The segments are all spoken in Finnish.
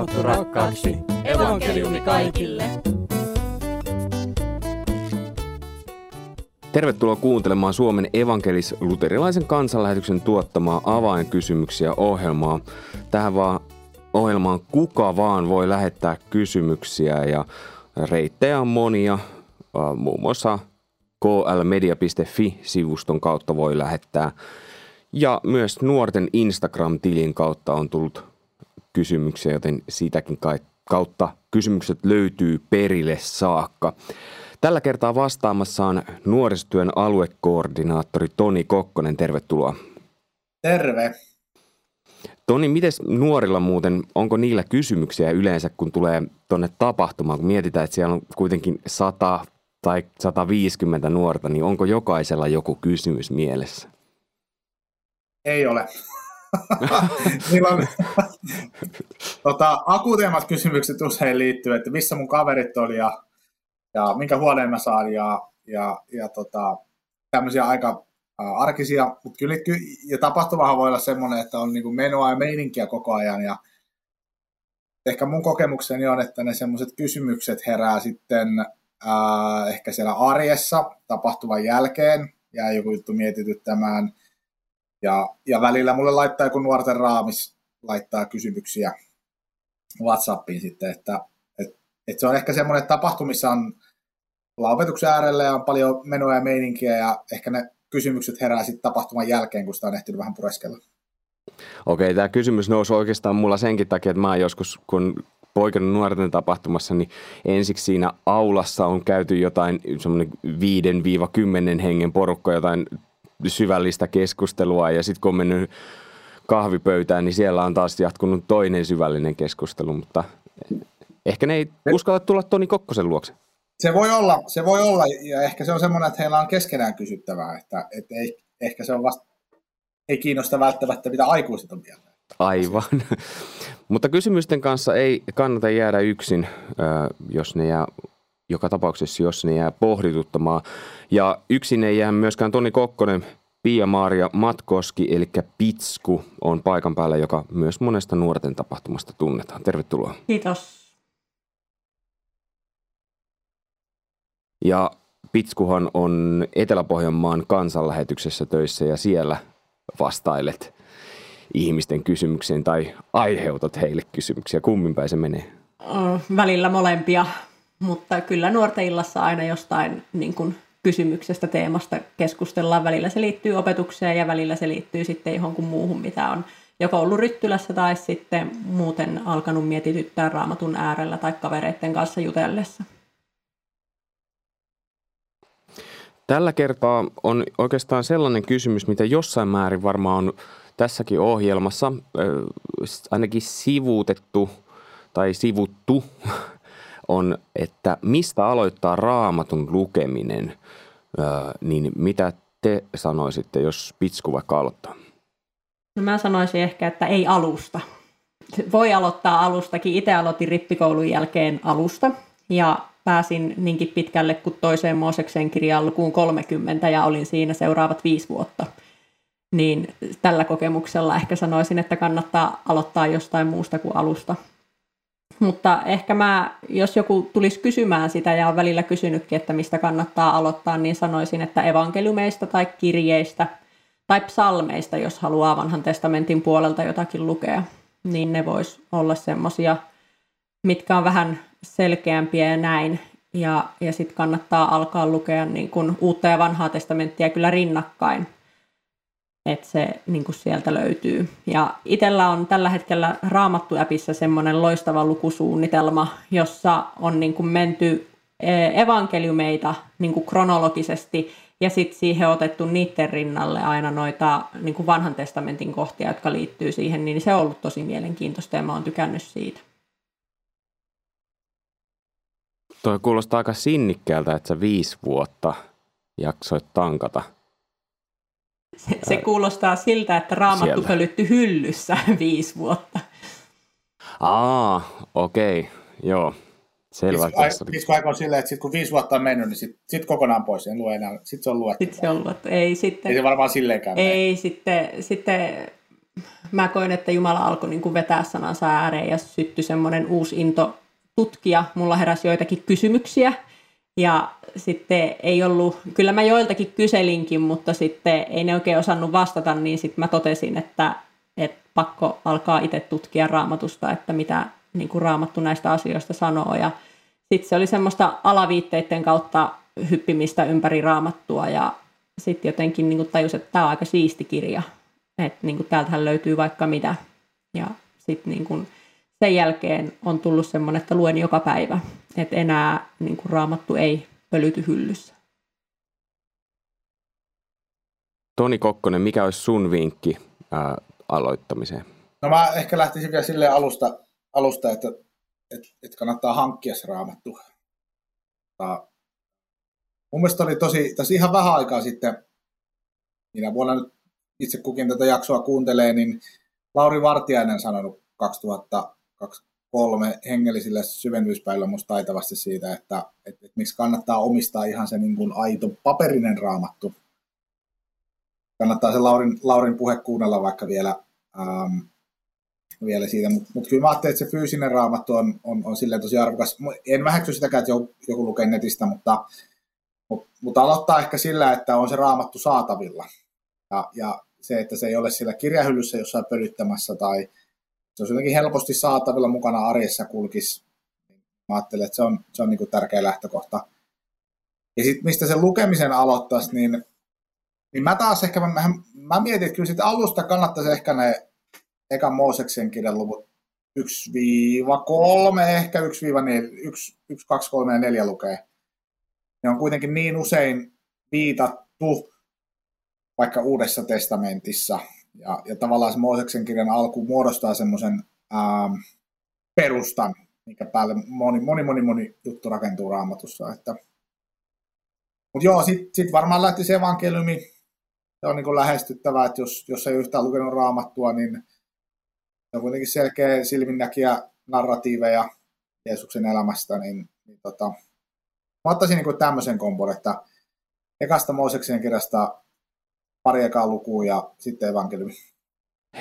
raamattu rakkaaksi. Evankeliumi kaikille. Tervetuloa kuuntelemaan Suomen evankelis-luterilaisen kansanlähetyksen tuottamaa avainkysymyksiä ohjelmaa. Tähän vaan ohjelmaan kuka vaan voi lähettää kysymyksiä ja reittejä on monia. Muun muassa klmedia.fi-sivuston kautta voi lähettää. Ja myös nuorten Instagram-tilin kautta on tullut kysymyksiä, joten siitäkin kautta kysymykset löytyy perille saakka. Tällä kertaa vastaamassaan nuorisotyön aluekoordinaattori Toni Kokkonen, tervetuloa. Terve. Toni, miten nuorilla muuten, onko niillä kysymyksiä yleensä, kun tulee tuonne tapahtumaan, kun mietitään, että siellä on kuitenkin 100 tai 150 nuorta, niin onko jokaisella joku kysymys mielessä? Ei ole. On tota, akuuteimmat kysymykset usein liittyy, että missä mun kaverit oli ja, ja minkä huoneen mä saan ja, ja, ja tota, tämmöisiä aika arkisia, mutta kyllä ja tapahtumahan voi olla semmoinen, että on niin menoa ja meininkiä koko ajan ja ehkä mun kokemukseni on, että ne semmoiset kysymykset herää sitten ää, ehkä siellä arjessa tapahtuvan jälkeen, jää joku juttu mietityttämään ja, ja välillä mulle laittaa joku nuorten raamis, laittaa kysymyksiä Whatsappiin sitten, että et, et se on ehkä semmoinen, että tapahtumissa on opetuksen äärellä ja on paljon menoa ja meininkiä ja ehkä ne kysymykset herää sitten tapahtuman jälkeen, kun sitä on ehtinyt vähän pureskella. Okei, tämä kymys nousi oikeastaan mulla senkin takia, että mä joskus, kun poikana nuorten tapahtumassa, niin ensiksi siinä aulassa on käyty jotain semmoinen 5-10 hengen porukka, jotain syvällistä keskustelua ja sitten kun on mennyt kahvipöytään, niin siellä on taas jatkunut toinen syvällinen keskustelu, mutta ehkä ne ei uskalla tulla Toni Kokkosen luokse. Se voi olla, se voi olla ja ehkä se on semmoinen, että heillä on keskenään kysyttävää, että, että ei, ehkä se on vasta, ei kiinnosta välttämättä mitä aikuiset on mieltä. Aivan. Mutta kysymysten kanssa ei kannata jäädä yksin, jos ne jää, joka tapauksessa, jos ne jää pohdituttamaan. Ja yksin ei jää myöskään Toni Kokkonen, Pia-Maaria Matkoski, eli Pitsku, on paikan päällä, joka myös monesta nuorten tapahtumasta tunnetaan. Tervetuloa. Kiitos. Ja Pitskuhan on Etelä-Pohjanmaan kansanlähetyksessä töissä ja siellä vastailet ihmisten kysymyksiin tai aiheutat heille kysymyksiä. Kummin päin se menee? Välillä molempia, mutta kyllä nuorten illassa aina jostain niin kuin kysymyksestä, teemasta keskustellaan. Välillä se liittyy opetukseen ja välillä se liittyy sitten johonkin muuhun, mitä on joko ollut ryttylässä tai sitten muuten alkanut mietityttää raamatun äärellä tai kavereiden kanssa jutellessa. Tällä kertaa on oikeastaan sellainen kysymys, mitä jossain määrin varmaan on tässäkin ohjelmassa ainakin sivuutettu tai sivuttu on, että mistä aloittaa raamatun lukeminen, niin mitä te sanoisitte, jos Pitsku vaikka aloittaa? No mä sanoisin ehkä, että ei alusta. Voi aloittaa alustakin. Itse aloitin rippikoulun jälkeen alusta ja pääsin niinkin pitkälle kuin toiseen Mooseksen kirjaan lukuun 30 ja olin siinä seuraavat viisi vuotta – niin tällä kokemuksella ehkä sanoisin, että kannattaa aloittaa jostain muusta kuin alusta. Mutta ehkä mä, jos joku tulisi kysymään sitä ja on välillä kysynytkin, että mistä kannattaa aloittaa, niin sanoisin, että evankeliumeista tai kirjeistä tai psalmeista, jos haluaa vanhan testamentin puolelta jotakin lukea, niin ne vois olla semmosia, mitkä on vähän selkeämpiä ja näin. Ja, ja sitten kannattaa alkaa lukea niin kun uutta ja vanhaa testamenttia kyllä rinnakkain – että se niin kuin sieltä löytyy. Ja itsellä on tällä hetkellä Raamattu-appissa semmoinen loistava lukusuunnitelma, jossa on niin kuin menty e, evankeliumeita niin kuin kronologisesti ja sitten siihen otettu niiden rinnalle aina noita niin kuin vanhan testamentin kohtia, jotka liittyy siihen, niin se on ollut tosi mielenkiintoista ja mä oon tykännyt siitä. Toi kuulostaa aika sinnikkäältä, että sä viisi vuotta jaksoit tankata – se, se kuulostaa siltä, että raamattu siellä. pölytty hyllyssä viisi vuotta. Aa, okei, okay. joo. Selvä. Viisi aika on silleen, että sit kun viisi vuotta on mennyt, niin sitten sit kokonaan pois, en lue enää. Sitten se on luettu. Sitten se on luettu. Ei, sitten, ei se varmaan silleenkään Ei, mene. sitten, sitten mä koin, että Jumala alkoi niin kuin vetää sanansa ääreen ja syttyi semmoinen uusi into tutkia. Mulla heräsi joitakin kysymyksiä ja sitten ei ollut, kyllä mä joiltakin kyselinkin, mutta sitten ei ne oikein osannut vastata, niin sitten mä totesin, että, että pakko alkaa itse tutkia raamatusta, että mitä niin kuin raamattu näistä asioista sanoo. Ja sitten se oli semmoista alaviitteiden kautta hyppimistä ympäri raamattua ja sitten jotenkin niin kuin tajus, että tämä on aika siisti kirja, että niin kuin täältähän löytyy vaikka mitä. Ja sitten niin kuin sen jälkeen on tullut semmoinen, että luen joka päivä, että enää niin kuin raamattu ei pölyty hyllyssä. Toni Kokkonen, mikä olisi sun vinkki ää, aloittamiseen? No mä ehkä lähtisin vielä silleen alusta, alusta että, että, että kannattaa hankkia se raamattu. Ja mun mielestä oli tosi, tässä ihan vähän aikaa sitten, minä vuonna nyt itse kukin tätä jaksoa kuuntelee, niin Lauri Vartiainen sanonut 2023 hengellisille syvennyspäivillä musta taitavasti siitä, että, että, että miksi kannattaa omistaa ihan se niin kuin aito paperinen raamattu. Kannattaa se Laurin, Laurin puhe kuunnella vaikka vielä, ähm, vielä siitä, mutta mut kyllä mä ajattelin, että se fyysinen raamattu on, on, on silleen tosi arvokas. En väheksy sitäkään, että joku, joku lukee netistä, mutta, mutta, mutta aloittaa ehkä sillä, että on se raamattu saatavilla. Ja, ja se, että se ei ole siellä kirjahyllyssä jossain pölyttämässä tai se on jotenkin helposti saatavilla mukana arjessa kulkisi. Mä ajattelen, että se on, se on niin kuin tärkeä lähtökohta. Ja sitten mistä se lukemisen aloittaisi, niin, niin mä taas ehkä, mä, mä mietin, että kyllä sitten alusta kannattaisi ehkä ne ekan Mooseksen kirjan luvut 1-3, ehkä 1-4, 1, 1, 2, 3 ja 4 lukee. Ne on kuitenkin niin usein viitattu vaikka Uudessa testamentissa. Ja, ja tavallaan se Mooseksen kirjan alku muodostaa semmoisen ähm, perustan, mikä päälle moni, moni, moni, moni juttu rakentuu raamatussa. Että. Mutta joo, sitten sit varmaan lähti se evankeliumi. Se on niin lähestyttävää, että jos, jos ei yhtään lukenut raamattua, niin se on kuitenkin selkeä silminnäkiä narratiiveja Jeesuksen elämästä, niin, niin tota, mä ottaisin niin tämmöisen kompon, että ekasta Mooseksen kirjasta pari ekaa lukua ja sitten evankeliumi.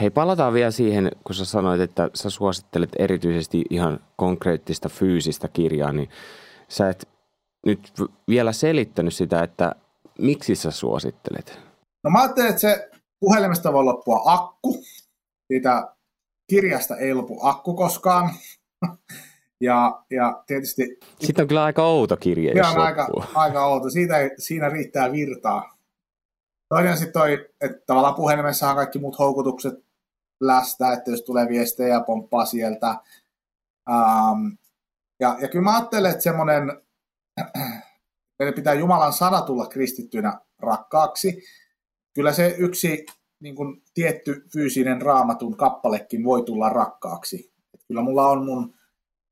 Hei, palataan vielä siihen, kun sä sanoit, että sä suosittelet erityisesti ihan konkreettista fyysistä kirjaa, niin sä et nyt vielä selittänyt sitä, että miksi sä suosittelet? No mä ajattelin, että se puhelimesta voi loppua akku. Siitä kirjasta ei lopu akku koskaan. ja, ja tietysti... Sitten on kyllä aika outo kirja, jos on aika, aika outo. Siitä siinä riittää virtaa. Toinen sitten toi, että tavallaan puhelimessa on kaikki muut houkutukset lästä, että jos tulee viestejä ja pomppaa sieltä. Um, ja, ja kyllä mä ajattelen, että semmoinen, meidän pitää Jumalan sana tulla kristittynä rakkaaksi. Kyllä se yksi niin kuin tietty fyysinen raamatun kappalekin voi tulla rakkaaksi. Et kyllä mulla on mun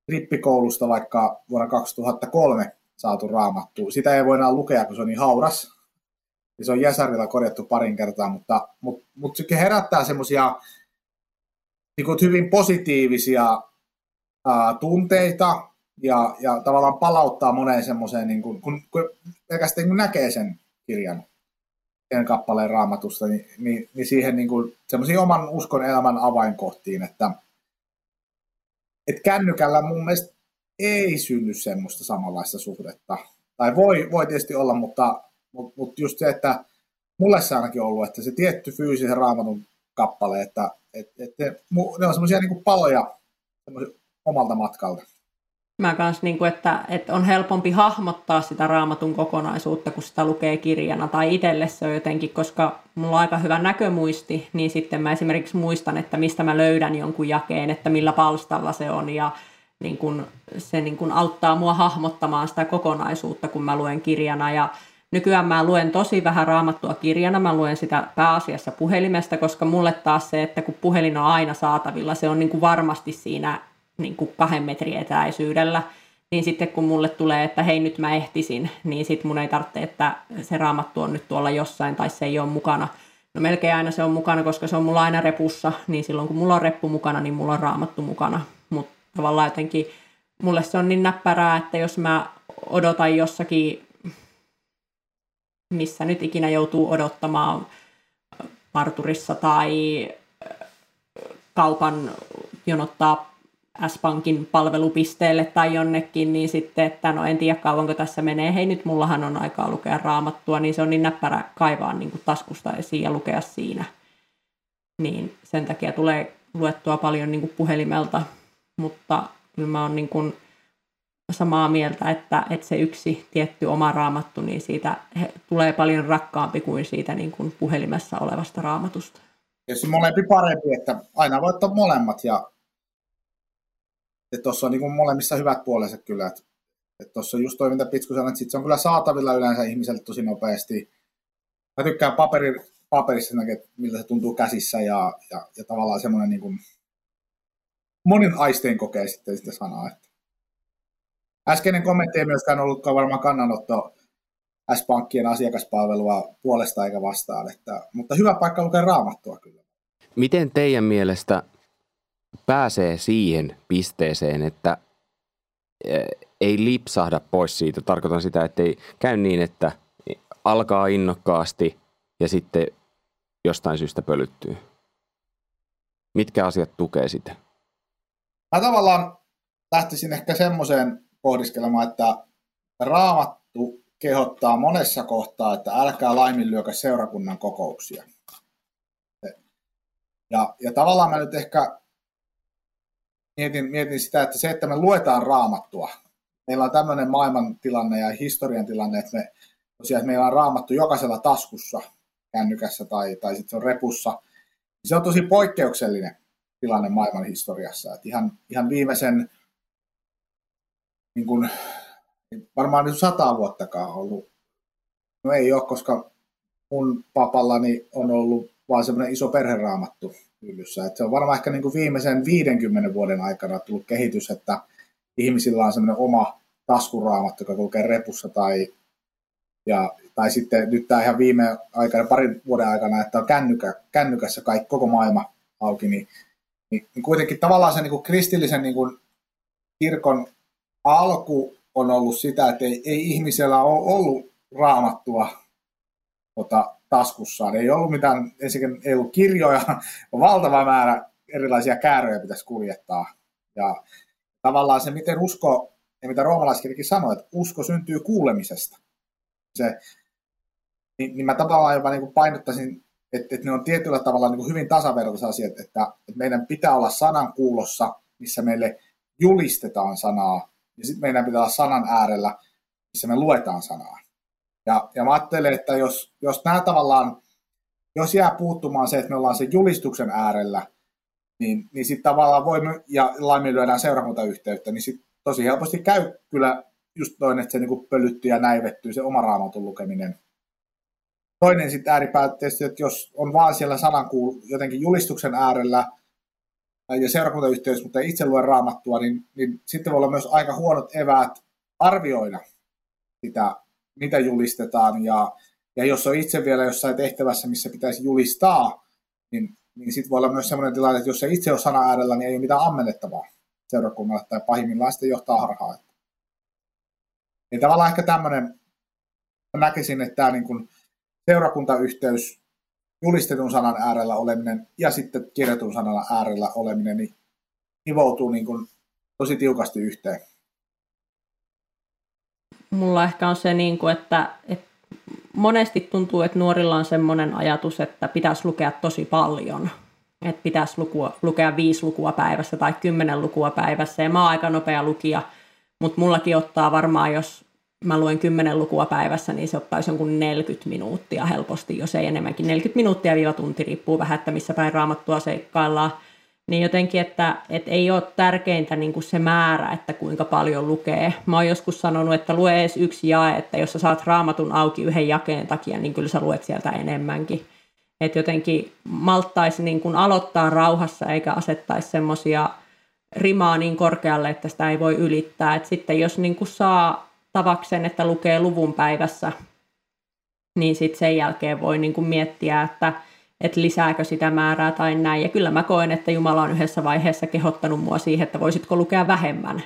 rippikoulusta vaikka vuonna 2003 saatu raamattu. Sitä ei voi enää lukea, kun se on niin hauras, ja se on Jäsärillä korjattu parin kertaa, mutta, mutta, mutta se herättää semmoisia niin hyvin positiivisia ää, tunteita ja, ja tavallaan palauttaa moneen semmoiseen, niin kuin, kun, kun pelkästään kun näkee sen kirjan, sen kappaleen raamatusta, niin, niin, niin siihen niin semmoisiin oman uskon elämän avainkohtiin, että, että kännykällä mun mielestä ei synny semmoista samanlaista suhdetta. Tai voi, voi tietysti olla, mutta mutta mut just se, että mulle se ainakin ollut, että se tietty fyysisen raamatun kappale, että et, et ne, ne on semmoisia niin paloja omalta matkalta. Mä kans, niin kuin, että, että on helpompi hahmottaa sitä raamatun kokonaisuutta, kun sitä lukee kirjana, tai itselle se on jotenkin, koska mulla on aika hyvä näkömuisti, niin sitten mä esimerkiksi muistan, että mistä mä löydän jonkun jakeen, että millä palstalla se on, ja niin kun, se niin kun auttaa mua hahmottamaan sitä kokonaisuutta, kun mä luen kirjana, ja Nykyään mä luen tosi vähän raamattua kirjana, mä luen sitä pääasiassa puhelimesta, koska mulle taas se, että kun puhelin on aina saatavilla, se on niin kuin varmasti siinä niin kuin kahden metrin etäisyydellä, niin sitten kun mulle tulee, että hei nyt mä ehtisin, niin sitten mun ei tarvitse, että se raamattu on nyt tuolla jossain tai se ei ole mukana. No melkein aina se on mukana, koska se on mulla aina repussa, niin silloin kun mulla on reppu mukana, niin mulla on raamattu mukana. Mutta tavallaan jotenkin mulle se on niin näppärää, että jos mä odotan jossakin missä nyt ikinä joutuu odottamaan parturissa tai kaupan jonottaa S-Pankin palvelupisteelle tai jonnekin, niin sitten, että no en tiedä kauanko tässä menee, hei nyt mullahan on aikaa lukea raamattua, niin se on niin näppärä kaivaa niin kuin taskusta esiin ja lukea siinä. Niin sen takia tulee luettua paljon niin kuin puhelimelta, mutta kyllä mä oon niin kuin samaa mieltä, että, että se yksi tietty oma raamattu, niin siitä tulee paljon rakkaampi kuin siitä niin kuin puhelimessa olevasta raamatusta. Jos molempi parempi, että aina voi ottaa molemmat ja tuossa on niin kuin molemmissa hyvät puolensa kyllä. Että, tuossa on just toiminta Pitsku sanoi, että sit se on kyllä saatavilla yleensä ihmiselle tosi nopeasti. Mä tykkään paperi, paperissa näkee, miltä se tuntuu käsissä ja, ja, ja tavallaan semmoinen niin kuin, monin aistein kokee sitten sitä sanaa. Että. Äskeinen kommentti ei myöskään ollutkaan varmaan kannanotto S-Pankkien asiakaspalvelua puolesta eikä vastaan, että, mutta hyvä paikka lukea raamattua kyllä. Miten teidän mielestä pääsee siihen pisteeseen, että eh, ei lipsahda pois siitä. Tarkoitan sitä, että ei käy niin, että alkaa innokkaasti ja sitten jostain syystä pölyttyy. Mitkä asiat tukee sitä? Mä tavallaan lähtisin ehkä semmoiseen pohdiskelemaan, että raamattu kehottaa monessa kohtaa, että älkää laiminlyökä seurakunnan kokouksia. Ja, ja tavallaan mä nyt ehkä mietin, mietin sitä, että se, että me luetaan raamattua, meillä on tämmöinen maailmantilanne ja historian tilanne, että, me, tosiaan, että meillä on raamattu jokaisella taskussa, kännykässä tai, tai sitten se on repussa, niin se on tosi poikkeuksellinen tilanne maailman historiassa. Että ihan, ihan viimeisen niin kuin, varmaan nyt sata vuottakaan ollut. No ei ole, koska mun papallani on ollut vaan semmoinen iso perheraamattu hyllyssä. Et se on varmaan ehkä niin kuin viimeisen 50 vuoden aikana tullut kehitys, että ihmisillä on semmoinen oma taskuraamattu, joka kulkee repussa tai, ja, tai sitten nyt tämä ihan viime aikana, parin vuoden aikana, että on kännykä, kännykässä kaikki, koko maailma auki, niin, niin, niin kuitenkin tavallaan se niin kuin kristillisen niin kuin kirkon alku on ollut sitä, että ei, ei ihmisellä ole ollut raamattua tota, taskussaan. Ei ollut mitään, ensinnäkin ei ollut kirjoja, on valtava määrä erilaisia kääröjä pitäisi kuljettaa. Ja tavallaan se, miten usko, ja mitä roomalaiskirjakin sanoi, että usko syntyy kuulemisesta. Se, niin, niin mä tavallaan jopa niin painottaisin, että, että ne on tietyllä tavalla niin hyvin tasavertaisia asiat, että, että meidän pitää olla sanan kuulossa, missä meille julistetaan sanaa, ja sitten meidän pitää olla sanan äärellä, missä me luetaan sanaa. Ja, ja mä ajattelen, että jos, jos nämä tavallaan, jos jää puuttumaan se, että me ollaan sen julistuksen äärellä, niin, niin sitten tavallaan voimme, ja laiminlyödään seurakuntayhteyttä, niin sitten tosi helposti käy kyllä just toinen, että se niin pölyttyy ja näivettyy se oma raamatun lukeminen. Toinen sitten ääripää tietysti, että jos on vaan siellä sanan jotenkin julistuksen äärellä ja seurakuntayhteys, mutta ei itse lue raamattua, niin, niin sitten voi olla myös aika huonot eväät arvioida sitä mitä julistetaan, ja, ja jos on itse vielä jossain tehtävässä, missä pitäisi julistaa, niin, niin sitten voi olla myös sellainen tilanne, että jos se itse on sana äärellä, niin ei ole mitään ammennettavaa seurakunnalle, tai pahimmillaan sitten johtaa harhaa. Niin tavallaan ehkä tämmöinen, näkisin, että tämä niin kuin seurakuntayhteys, julistetun sanan äärellä oleminen ja sitten kirjatun sanan äärellä oleminen, niin nivoutuu niin kuin tosi tiukasti yhteen mulla ehkä on se, niin kuin, että, että monesti tuntuu, että nuorilla on semmoinen ajatus, että pitäisi lukea tosi paljon. Että pitäisi lukua, lukea viisi lukua päivässä tai kymmenen lukua päivässä. Ja mä oon aika nopea lukija, mutta mullakin ottaa varmaan, jos mä luen kymmenen lukua päivässä, niin se ottaisi jonkun 40 minuuttia helposti, jos ei enemmänkin. 40 minuuttia viiva tunti, riippuu vähän, että missä päin raamattua seikkaillaan. Niin jotenkin, että, että ei ole tärkeintä niin kuin se määrä, että kuinka paljon lukee. Mä oon joskus sanonut, että lue edes yksi jae, että jos sä saat raamatun auki yhden jakeen takia, niin kyllä sä luet sieltä enemmänkin. Että jotenkin malttaisi niin kuin aloittaa rauhassa eikä asettaisi semmoisia rimaa niin korkealle, että sitä ei voi ylittää. Et sitten jos niin kuin saa tavaksen, että lukee luvun päivässä, niin sitten sen jälkeen voi niin kuin miettiä, että – että lisääkö sitä määrää tai näin. Ja kyllä mä koen, että Jumala on yhdessä vaiheessa kehottanut mua siihen, että voisitko lukea vähemmän.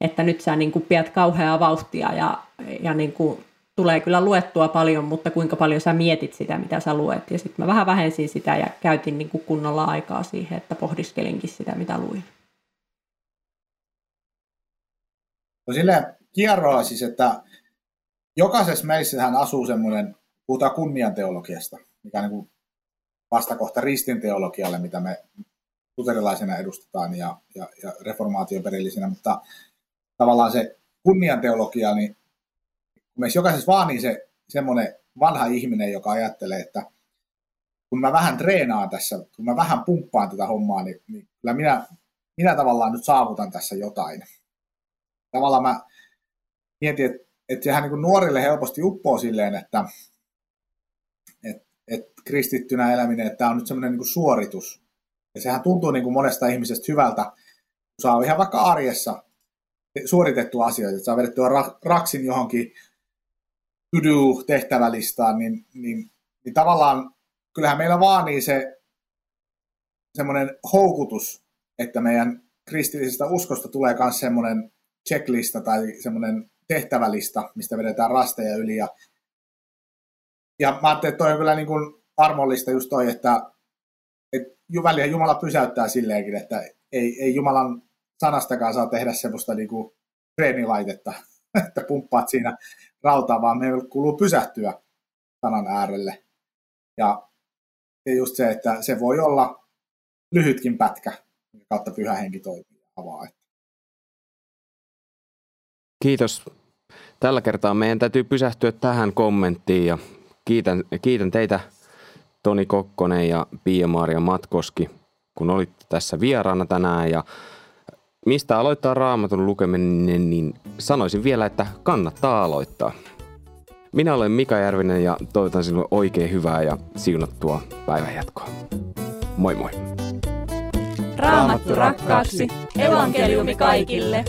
Että nyt sä niin kuin pidät kauheaa vauhtia ja, ja niin kuin tulee kyllä luettua paljon, mutta kuinka paljon sä mietit sitä, mitä sä luet. Ja sitten mä vähän vähensin sitä ja käytin niin kuin kunnolla aikaa siihen, että pohdiskelinkin sitä, mitä luin. No silleen kierroa siis, että jokaisessa meissähän asuu semmoinen, puhutaan kunnianteologiasta, mikä on niin vastakohta ristinteologialle, mitä me luterilaisena edustetaan ja, ja, ja reformaatioperillisenä, mutta tavallaan se kunnianteologia, niin meissä jokaisessa niin se semmoinen vanha ihminen, joka ajattelee, että kun mä vähän treenaan tässä, kun mä vähän pumppaan tätä hommaa, niin, niin kyllä minä, minä tavallaan nyt saavutan tässä jotain. Tavallaan mä mietin, että, että sehän niin nuorille helposti uppoo silleen, että, että, että kristittynä eläminen, että tämä on nyt semmoinen niin suoritus. Ja sehän tuntuu niin monesta ihmisestä hyvältä, kun saa ihan vaikka arjessa suoritettu asioita, että saa vedettyä raksin johonkin to-do-tehtävälistaan, niin, niin, niin tavallaan kyllähän meillä vaanii se semmoinen houkutus, että meidän kristillisestä uskosta tulee myös semmoinen checklista tai semmoinen tehtävälista, mistä vedetään rasteja yli. Ja, ja mä ajattelin, että toi on kyllä niin kuin armollista just toi, että, että Jumala pysäyttää silleenkin, että ei, ei Jumalan sanastakaan saa tehdä semmoista niin kuin treenilaitetta, että pumppaat siinä rautaa, vaan meillä kuuluu pysähtyä sanan äärelle. Ja, ja just se, että se voi olla lyhytkin pätkä, kautta pyhä henki toimii avaa. Kiitos. Tällä kertaa meidän täytyy pysähtyä tähän kommenttiin ja kiitän, kiitän teitä Toni Kokkonen ja Pia-Maria Matkoski, kun olitte tässä vieraana tänään ja mistä aloittaa raamatun lukeminen, niin sanoisin vielä, että kannattaa aloittaa. Minä olen Mika Järvinen ja toivotan sinulle oikein hyvää ja siunattua päivänjatkoa. Moi moi! Raamattu rakkaaksi, evankeliumi kaikille.